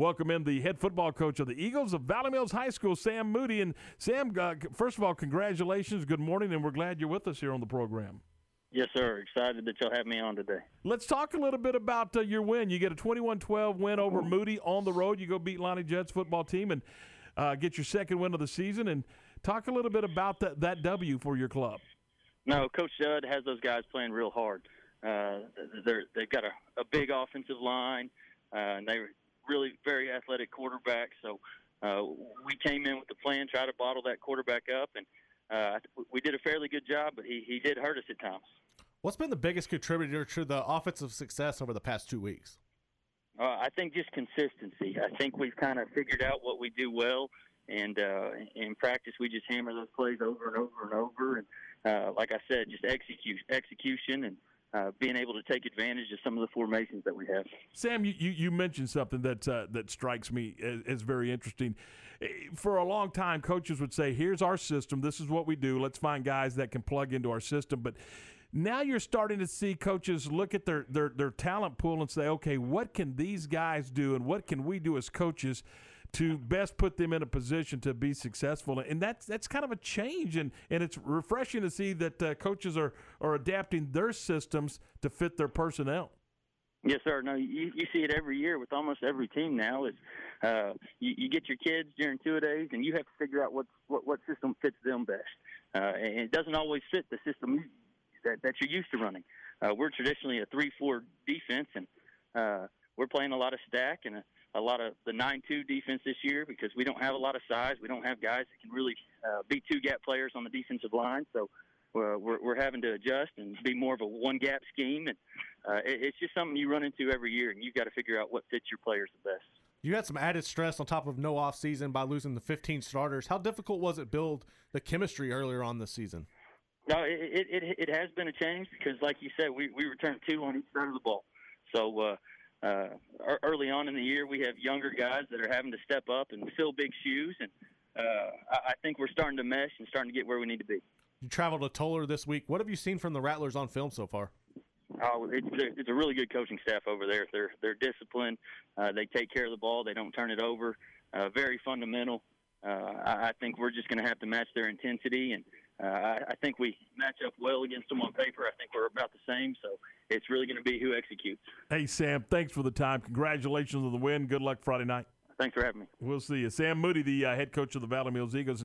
welcome in the head football coach of the Eagles of Valley Mills High School, Sam Moody. And Sam, uh, first of all, congratulations. Good morning, and we're glad you're with us here on the program. Yes, sir. Excited that you'll have me on today. Let's talk a little bit about uh, your win. You get a 21-12 win over Moody on the road. You go beat Lonnie Judd's football team and uh, get your second win of the season. And talk a little bit about that, that W for your club. No, Coach Judd has those guys playing real hard. Uh, they're, they've got a, a big offensive line, uh, and they're really very athletic quarterbacks. So uh, we came in with the plan, try to bottle that quarterback up, and uh, we did a fairly good job, but he, he did hurt us at times. What's been the biggest contributor to the offensive success over the past two weeks? Uh, I think just consistency. I think we've kind of figured out what we do well, and uh, in practice we just hammer those plays over and over and over. And uh, like I said, just execute execution and uh, being able to take advantage of some of the formations that we have. Sam, you, you, mentioned something that uh, that strikes me as, as, very interesting. Eh, for a long time, coaches would say, "Here's our system. This is what we do. Let's find guys that can plug into our system." But now you're starting to see coaches look at their, their, their talent pool and say, okay, what can these guys do and what can we do as coaches to best put them in a position to be successful? And that's that's kind of a change, and, and it's refreshing to see that uh, coaches are, are adapting their systems to fit their personnel. Yes, sir. No, you, you see it every year with almost every team now. Is uh, you, you get your kids during two a days, and you have to figure out what what, what system fits them best. Uh, and it doesn't always fit the system that, that you're used to running. Uh, we're traditionally a three-four defense, and uh, we're playing a lot of stack and a, a lot of the nine-two defense this year because we don't have a lot of size. We don't have guys that can really uh, be two-gap players on the defensive line. So uh, we're, we're having to adjust and be more of a one-gap scheme, and uh, it, it's just something you run into every year, and you've got to figure out what fits your players the best. You had some added stress on top of no off season by losing the 15 starters. How difficult was it build the chemistry earlier on this season? No, it, it it has been a change because, like you said, we we return two on each side of the ball. So uh, uh, early on in the year, we have younger guys that are having to step up and fill big shoes, and uh, I think we're starting to mesh and starting to get where we need to be. You traveled to Tolar this week. What have you seen from the Rattlers on film so far? Oh, it's a, it's a really good coaching staff over there. They're they're disciplined. Uh, they take care of the ball. They don't turn it over. Uh, very fundamental. Uh, I, I think we're just going to have to match their intensity and uh, I, I think we match up well against them on paper. I think we're about the same, so it's really going to be who executes. Hey, Sam, thanks for the time. Congratulations on the win. Good luck Friday night. Thanks for having me. We'll see you. Sam Moody, the uh, head coach of the Valley Mills Eagles.